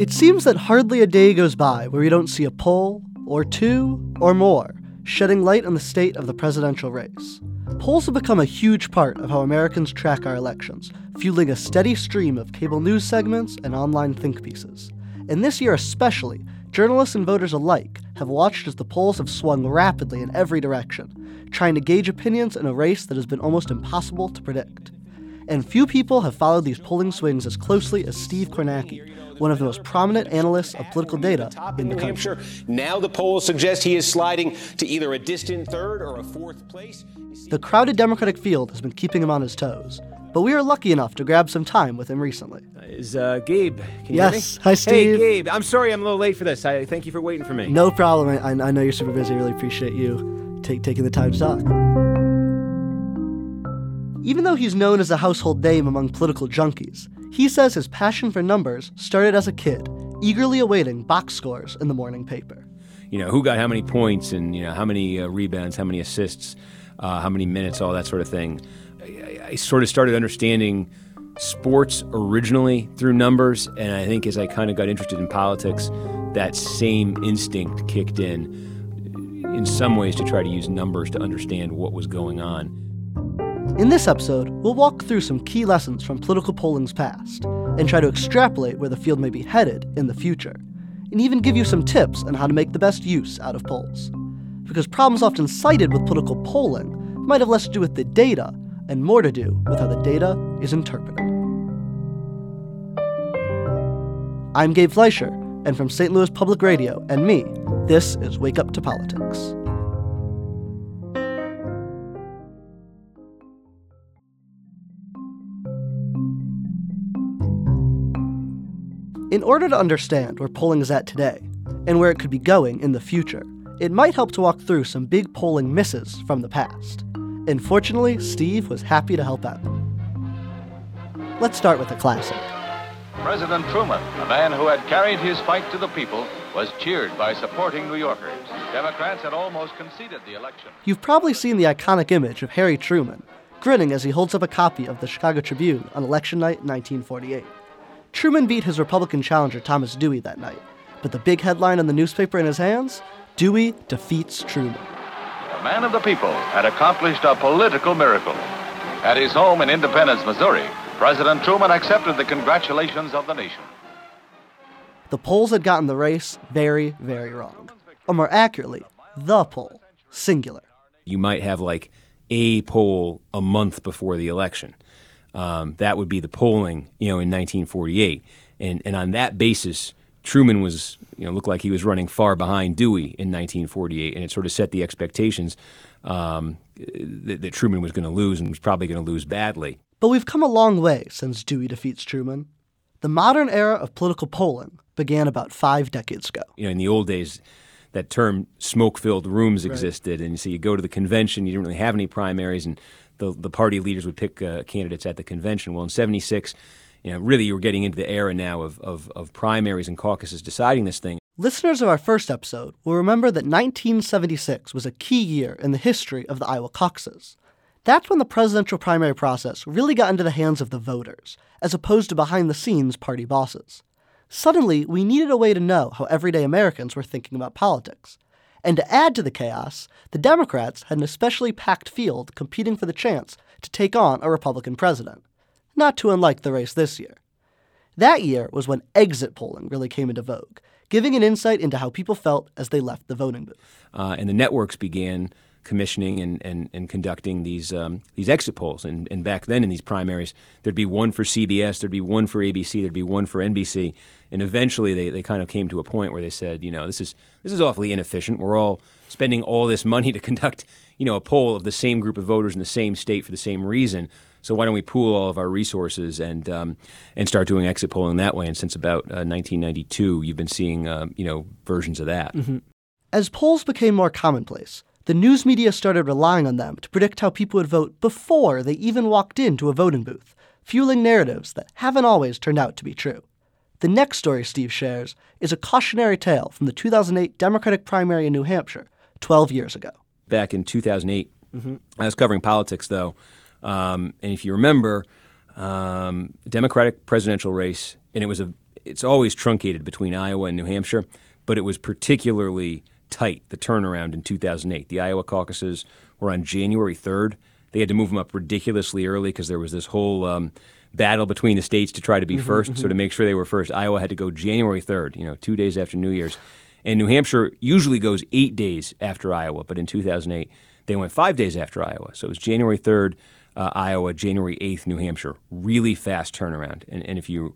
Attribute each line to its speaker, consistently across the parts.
Speaker 1: It seems that hardly a day goes by where we don't see a poll, or two, or more, shedding light on the state of the presidential race. Polls have become a huge part of how Americans track our elections, fueling a steady stream of cable news segments and online think pieces. And this year especially, journalists and voters alike have watched as the polls have swung rapidly in every direction, trying to gauge opinions in a race that has been almost impossible to predict. And few people have followed these polling swings as closely as Steve Kornacki, one of the most prominent analysts of political data in the country.
Speaker 2: Now the polls suggest he is sliding to either a distant third or a fourth place.
Speaker 1: The crowded Democratic field has been keeping him on his toes, but we were lucky enough to grab some time with him recently.
Speaker 3: Is uh, Gabe? Can you
Speaker 1: Yes.
Speaker 3: hear me?
Speaker 1: Hi, Steve.
Speaker 3: Hey, Gabe. I'm sorry I'm a little late for this. I thank you for waiting for me.
Speaker 1: No problem. I, I know you're super busy. I really appreciate you take, taking the time to talk. Even though he's known as a household name among political junkies, he says his passion for numbers started as a kid, eagerly awaiting box scores in the morning paper.
Speaker 3: You know who got how many points and you know how many uh, rebounds, how many assists, uh, how many minutes, all that sort of thing. I, I, I sort of started understanding sports originally through numbers, and I think as I kind of got interested in politics, that same instinct kicked in. In some ways, to try to use numbers to understand what was going on.
Speaker 1: In this episode, we'll walk through some key lessons from political polling's past and try to extrapolate where the field may be headed in the future, and even give you some tips on how to make the best use out of polls. Because problems often cited with political polling might have less to do with the data and more to do with how the data is interpreted. I'm Gabe Fleischer, and from St. Louis Public Radio and me, this is Wake Up to Politics. In order to understand where polling is at today and where it could be going in the future, it might help to walk through some big polling misses from the past. And fortunately, Steve was happy to help out. Let's start with a classic.
Speaker 4: President Truman, a man who had carried his fight to the people, was cheered by supporting New Yorkers. Democrats had almost conceded the election.
Speaker 1: You've probably seen the iconic image of Harry Truman, grinning as he holds up a copy of the Chicago Tribune on election night 1948. Truman beat his Republican challenger Thomas Dewey that night, but the big headline on the newspaper in his hands Dewey defeats Truman.
Speaker 4: The man of the people had accomplished a political miracle. At his home in Independence, Missouri, President Truman accepted the congratulations of the nation.
Speaker 1: The polls had gotten the race very, very wrong. Or more accurately, the poll, singular.
Speaker 3: You might have like a poll a month before the election. Um, that would be the polling, you know, in 1948, and and on that basis, Truman was, you know, looked like he was running far behind Dewey in 1948, and it sort of set the expectations um, that, that Truman was going to lose and was probably going to lose badly.
Speaker 1: But we've come a long way since Dewey defeats Truman. The modern era of political polling began about five decades ago.
Speaker 3: You know, in the old days, that term "smoke-filled rooms" existed, and so you go to the convention, you didn't really have any primaries, and the the party leaders would pick uh, candidates at the convention. Well, in '76, you know, really you were getting into the era now of, of, of primaries and caucuses deciding this thing.
Speaker 1: Listeners of our first episode will remember that 1976 was a key year in the history of the Iowa caucuses. That's when the presidential primary process really got into the hands of the voters, as opposed to behind the scenes party bosses. Suddenly, we needed a way to know how everyday Americans were thinking about politics. And to add to the chaos, the Democrats had an especially packed field competing for the chance to take on a Republican president, not too unlike the race this year. That year was when exit polling really came into vogue, giving an insight into how people felt as they left the voting booth.
Speaker 3: Uh, and the networks began commissioning and, and, and conducting these um, these exit polls. And, and back then in these primaries, there'd be one for CBS, there'd be one for ABC, there'd be one for NBC. And eventually they, they kind of came to a point where they said, you know, this is this is awfully inefficient. We're all spending all this money to conduct, you know, a poll of the same group of voters in the same state for the same reason. So why don't we pool all of our resources and um, and start doing exit polling that way? And since about uh, 1992, you've been seeing um, you know versions of that.
Speaker 1: As polls became more commonplace, the news media started relying on them to predict how people would vote before they even walked into a voting booth, fueling narratives that haven't always turned out to be true. The next story Steve shares is a cautionary tale from the 2008 Democratic primary in New Hampshire, 12 years ago.
Speaker 3: back in 2008. I was covering politics, though. Um, and if you remember, um, Democratic presidential race, and it was a it's always truncated between Iowa and New Hampshire, but it was particularly tight, the turnaround in 2008. The Iowa caucuses were on January 3rd. They had to move them up ridiculously early because there was this whole um, battle between the states to try to be
Speaker 1: Mm-hmm,
Speaker 3: first. So to make sure they were first, Iowa had to go January 3rd, you know, two days after New Year's. And New Hampshire usually goes eight days after Iowa, but in 2008, they went five days after Iowa. So it was January 3rd, uh, Iowa, January 8th, New Hampshire. Really fast turnaround. And, and if you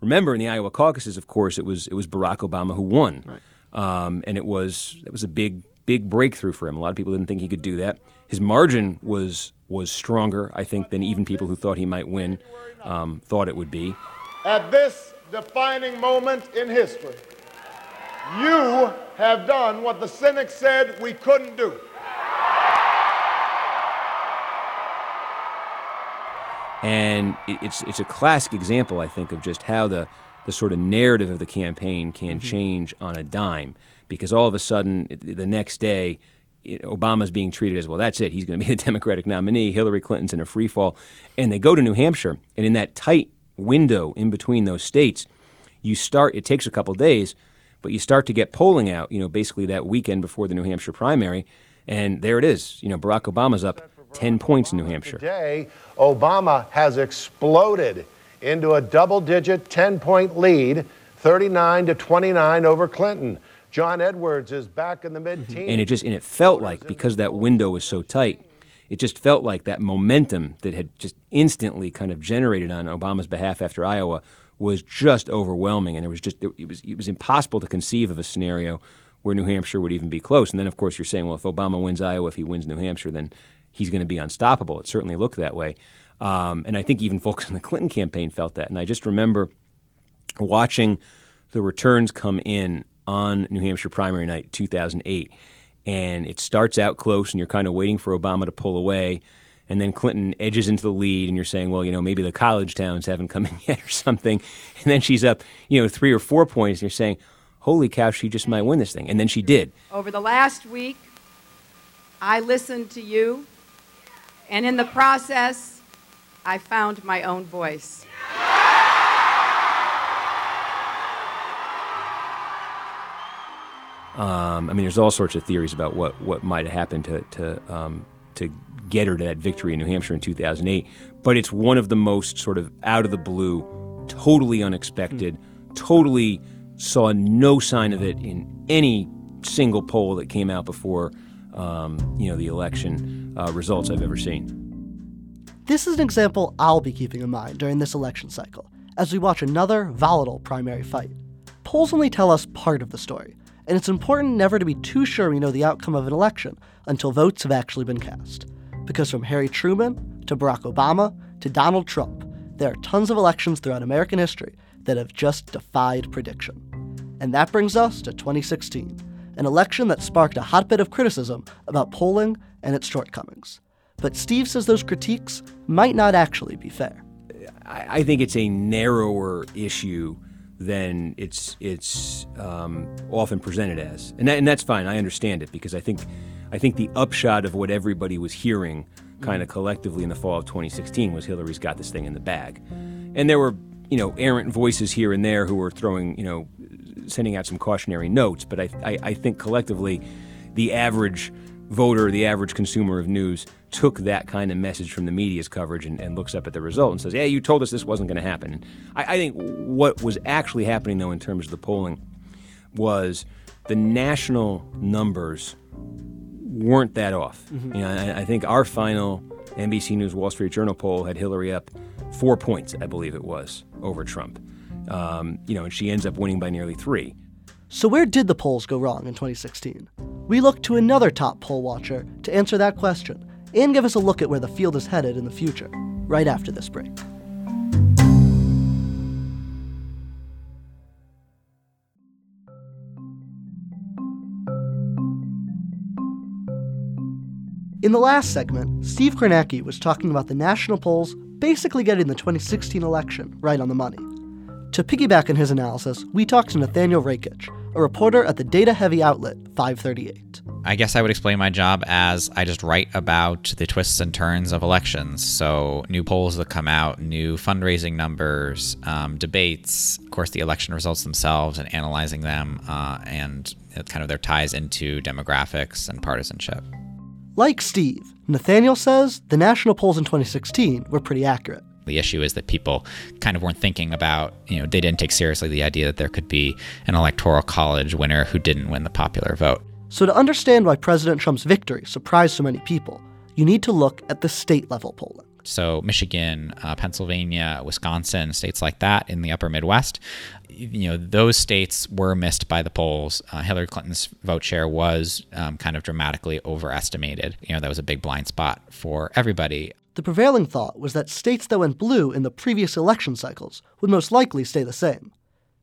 Speaker 3: remember in the Iowa caucuses, of course, it was, it was Barack Obama who won. Um, and it was, it was a big, big breakthrough for him. A lot of people didn't think he could do that. His margin was, was stronger, I think, than even people who thought he might win um, thought it would be.
Speaker 5: At this defining moment in history, you have done what the cynics said we couldn't do.
Speaker 3: And it's it's a classic example, I think, of just how the the sort of narrative of the campaign can mm-hmm. change on a dime. Because all of a sudden, the next day, it- Obama's being treated as well. That's it. He's going to be the Democratic nominee. Hillary Clinton's in a free fall, and they go to New Hampshire, and in that tight window in between those states, you start. It takes a couple days, but you start to get polling out. You know, basically that weekend before the New Hampshire primary, and there it is. You know, Barack Obama's up ten points in New Hampshire.
Speaker 5: Today, Obama has exploded into a double digit 10 point lead, 39 to 29 over Clinton. John Edwards is back in the mid teens. Mm-hmm.
Speaker 3: and it just and it felt like because that window was so tight it just felt like that momentum that had just instantly kind of generated on Obama's behalf after Iowa was just overwhelming. And it was just it was it was impossible to conceive of a scenario where New Hampshire would even be close. And then of course you're saying well if Obama wins Iowa if he wins New Hampshire then he's going to be unstoppable. It certainly looked that way um, and I think even folks in the Clinton campaign felt that. And I just remember watching the returns come in on New Hampshire primary night 2008 and it starts out close and you're kind of waiting for Obama to pull away. And then Clinton edges into the lead and you're saying well you know maybe the college towns haven't come in yet or something. And then she's up you know 3 or 4 points and you're saying holy cow she just might win this thing. And then she did.
Speaker 6: Over the last week, I listened to you, and in the process, I found my own voice.
Speaker 3: Um, I mean, there's all sorts of theories about what, what might have happened to to um, to get her to that victory in New Hampshire in 2008. But it's one of the most sort of out of the blue, totally unexpected, totally saw no sign of it in any single poll that came out before um, you know the election uh, results I've ever seen.
Speaker 1: This is an example I'll be keeping in mind during this election cycle as we watch another volatile primary fight. Polls only tell us part of the story, and it's important never to be too sure we know the outcome of an election until votes have actually been cast. Because from Harry Truman to Barack Obama to Donald Trump, there are tons of elections throughout American history that have just defied prediction. And that brings us to 2016, an election that sparked a hotbed of criticism about polling and its shortcomings. But Steve says those critiques might not actually be fair.
Speaker 3: I, think it's a narrower issue than it's it's um, often presented as, and that, and that's fine. I understand it because I think I think the upshot of what everybody was hearing, kind of collectively in the fall of 2016, was Hillary's got this thing in the bag, and there were you know errant voices here and there who were throwing you know sending out some cautionary notes, but I I, I think collectively, the average voter, the average consumer of news, took that kind of message from the media's coverage and, and looks up at the result and says, "Yeah, you told us this wasn't going to happen." I, I think what was actually happening, though, in terms of the polling, was the national numbers weren't that off. You know, I, I think our final NBC News Wall Street Journal poll had Hillary up four points, I believe it was, over Trump. Um, you know, and she ends up winning by nearly three.
Speaker 1: So, where did the polls go wrong in 2016? We look to another top poll watcher to answer that question and give us a look at where the field is headed in the future, right after this break. In the last segment, Steve Kornacki was talking about the national polls basically getting the 2016 election right on the money. To piggyback on his analysis, we talked to Nathaniel Rakich, a reporter at the data heavy outlet 538.
Speaker 7: I guess I would explain my job as I just write about the twists and turns of elections. So, new polls that come out, new fundraising numbers, um, debates, of course, the election results themselves and analyzing them, uh, and kind of their ties into demographics and partisanship.
Speaker 1: Like Steve, Nathaniel says the national polls in 2016 were pretty accurate.
Speaker 7: The issue is that people kind of weren't thinking about, you know, they didn't take seriously the idea that there could be an electoral college winner who didn't win the popular vote.
Speaker 1: So, to understand why President Trump's victory surprised so many people, you need to look at the state level polling.
Speaker 7: So, Michigan, uh, Pennsylvania, Wisconsin, states like that in the upper Midwest, you know, those states were missed by the polls. Uh, Hillary Clinton's vote share was um, kind of dramatically overestimated. You know, that was a big blind spot for everybody.
Speaker 1: The prevailing thought was that states that went blue in the previous election cycles would most likely stay the same.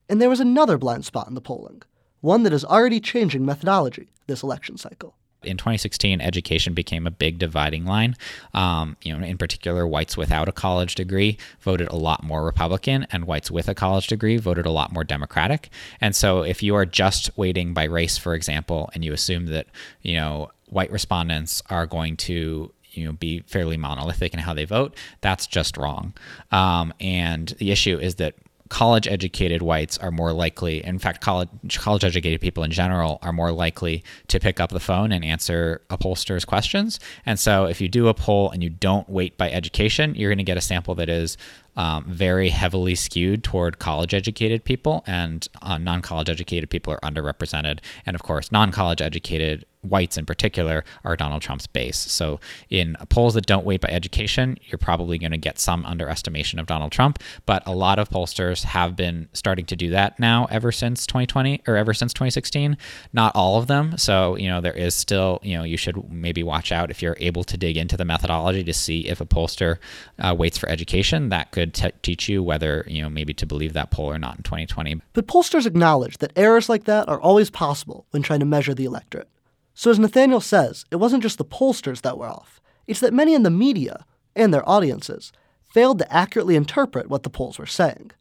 Speaker 1: And there was another blind spot in the polling, one that is already changing methodology this election cycle
Speaker 7: in 2016, education became a big dividing line. Um, you know, in particular, whites without a college degree voted a lot more Republican, and whites with a college degree voted a lot more Democratic. And so, if you are just weighting by race, for example, and you assume that you know white respondents are going to you know be fairly monolithic in how they vote, that's just wrong. Um, and the issue is that college educated whites are more likely, in fact, college college educated people in general are more likely to pick up the phone and answer pollster's questions. And so, if you do a poll and you don't weight by education, you're going to get a sample that is um, very heavily skewed toward college educated people, and uh, non college educated people are underrepresented. And of course, non college educated whites in particular are Donald Trump's base. So in polls that don't weight by education, you're probably going to get some underestimation of Donald Trump. But a lot of pollsters have been starting to do that now ever since 2020 or ever since 2016. Not all of them. So, you know, there is still, you know, you should maybe watch out if you're able to dig into the methodology to see if a pollster uh, weights for education. That could t- teach you whether, you know, maybe to believe that poll or not in 2020.
Speaker 1: But pollsters acknowledge that errors like that are always possible when trying to measure the electorate. So, as Nathaniel says, it wasn't just the pollsters that were off, it's that many in the media and their audiences failed to accurately interpret what the polls were saying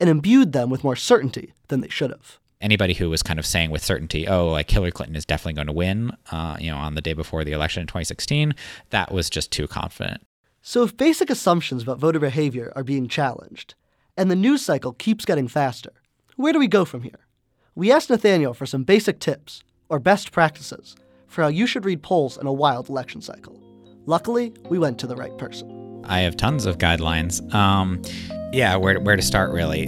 Speaker 1: and imbued them with more certainty than they should have.
Speaker 7: Anybody who was kind of saying with certainty, oh, like Hillary Clinton is definitely going to win, uh, you know, on the day before the election in 2016, that was just too confident.
Speaker 1: So, if basic assumptions about voter behavior are being challenged, and the news cycle keeps getting faster, where do we go from here? We asked Nathaniel for some basic tips or best practices for how you should read polls in a wild election cycle. Luckily, we went to the right person.
Speaker 7: I have tons of guidelines. Um, yeah, where, where to start, really?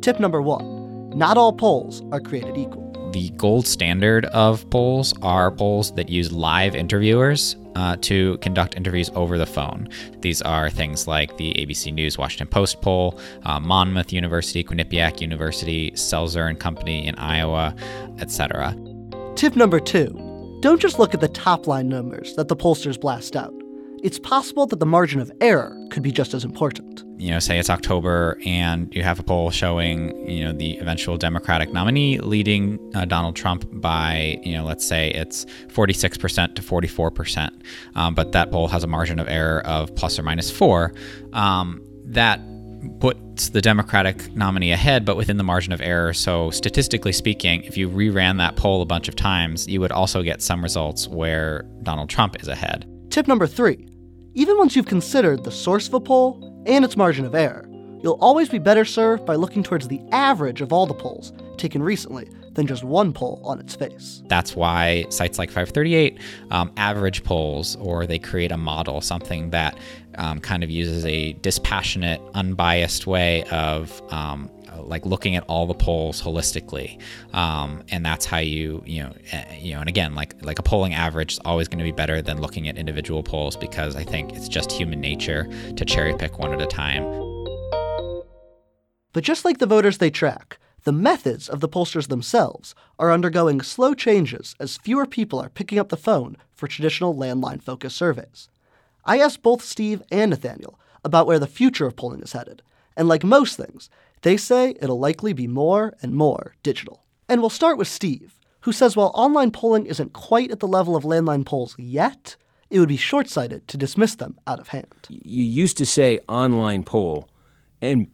Speaker 1: Tip number one not all polls are created equal.
Speaker 7: The gold standard of polls are polls that use live interviewers uh, to conduct interviews over the phone. These are things like the ABC News Washington Post poll, uh, Monmouth University, Quinnipiac University, Selzer and Company in Iowa, etc.
Speaker 1: Tip number two don't just look at the top line numbers that the pollsters blast out. It's possible that the margin of error could be just as important
Speaker 7: you know, say it's October and you have a poll showing, you know, the eventual Democratic nominee leading uh, Donald Trump by, you know, let's say it's 46% to 44%, um, but that poll has a margin of error of plus or minus four. Um, that puts the Democratic nominee ahead, but within the margin of error. So, statistically speaking, if you reran that poll a bunch of times, you would also get some results where Donald Trump is ahead.
Speaker 1: Tip number three even once you've considered the source of a poll and its margin of error. You'll always be better served by looking towards the average of all the polls taken recently than just one poll on its face.
Speaker 7: That's why sites like 538 um, average polls, or they create a model, something that um, kind of uses a dispassionate, unbiased way of um, like looking at all the polls holistically, um, and that's how you you know eh, you know and again like like a polling average is always going to be better than looking at individual polls because I think it's just human nature to cherry pick one at a time.
Speaker 1: But just like the voters they track, the methods of the pollsters themselves are undergoing slow changes as fewer people are picking up the phone for traditional landline focused surveys. I asked both Steve and Nathaniel about where the future of polling is headed, and like most things, they say it'll likely be more and more digital. And we'll start with Steve, who says while online polling isn't quite at the level of landline polls yet, it would be short sighted to dismiss them out of hand.
Speaker 3: You used to say online poll, and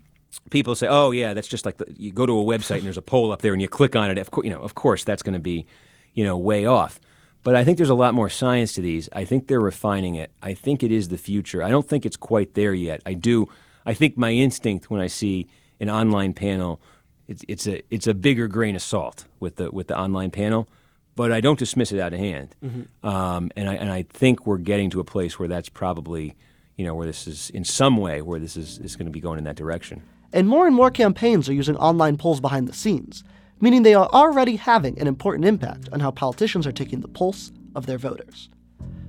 Speaker 3: people say, "Oh yeah, that's just like the, you go to a website and there's a poll up there and you click on it." Of course, you know, of course, that's going to be, you know, way off. But I think there's a lot more science to these. I think they're refining it. I think it is the future. I don't think it's quite there yet. I do. I think my instinct when I see an online panel, it's, it's a it's a bigger grain of salt with the with the online panel. But I don't dismiss it out of hand. Mm-hmm. Um, and I and I think we're getting to a place where that's probably, you know, where this is in some way where this is is going to be going in that direction.
Speaker 1: And more and more campaigns are using online polls behind the scenes, meaning they are already having an important impact on how politicians are taking the pulse of their voters.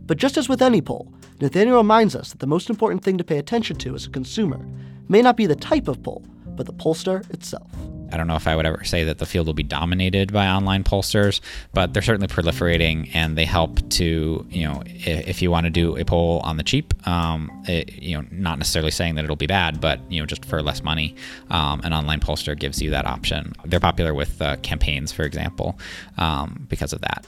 Speaker 1: But just as with any poll, Nathaniel reminds us that the most important thing to pay attention to as a consumer may not be the type of poll, but the pollster itself.
Speaker 7: I don't know if I would ever say that the field will be dominated by online pollsters, but they're certainly proliferating and they help to, you know, if, you want to do a poll on the cheap, um, it, you know, not necessarily saying that it'll be bad, but, you know, just for less money, um, an online pollster gives you that option. They're popular with uh, campaigns, for example, um, because of that.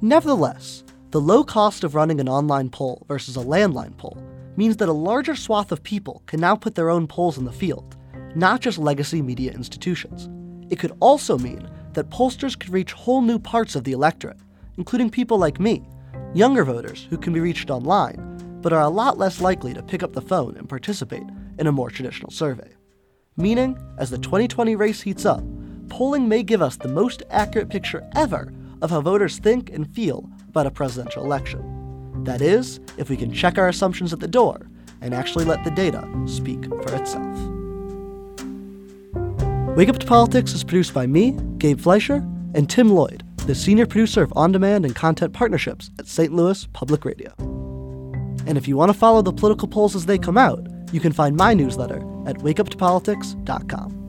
Speaker 1: Nevertheless, the low cost of running an online poll versus a landline poll means that a larger swath of people can now put their own polls in the field not just legacy media institutions. It could also mean that pollsters could reach whole new parts of the electorate, including people like me, younger voters who can be reached online, but are a lot less likely to pick up the phone and participate in a more traditional survey. Meaning, as the 2020 race heats up, polling may give us the most accurate picture ever of how voters think and feel about a presidential election. That is, if we can check our assumptions at the door and actually let the data speak for itself. Wake Up to Politics is produced by me, Gabe Fleischer, and Tim Lloyd, the senior producer of on demand and content partnerships at St. Louis Public Radio. And if you want to follow the political polls as they come out, you can find my newsletter at wakeuptopolitics.com.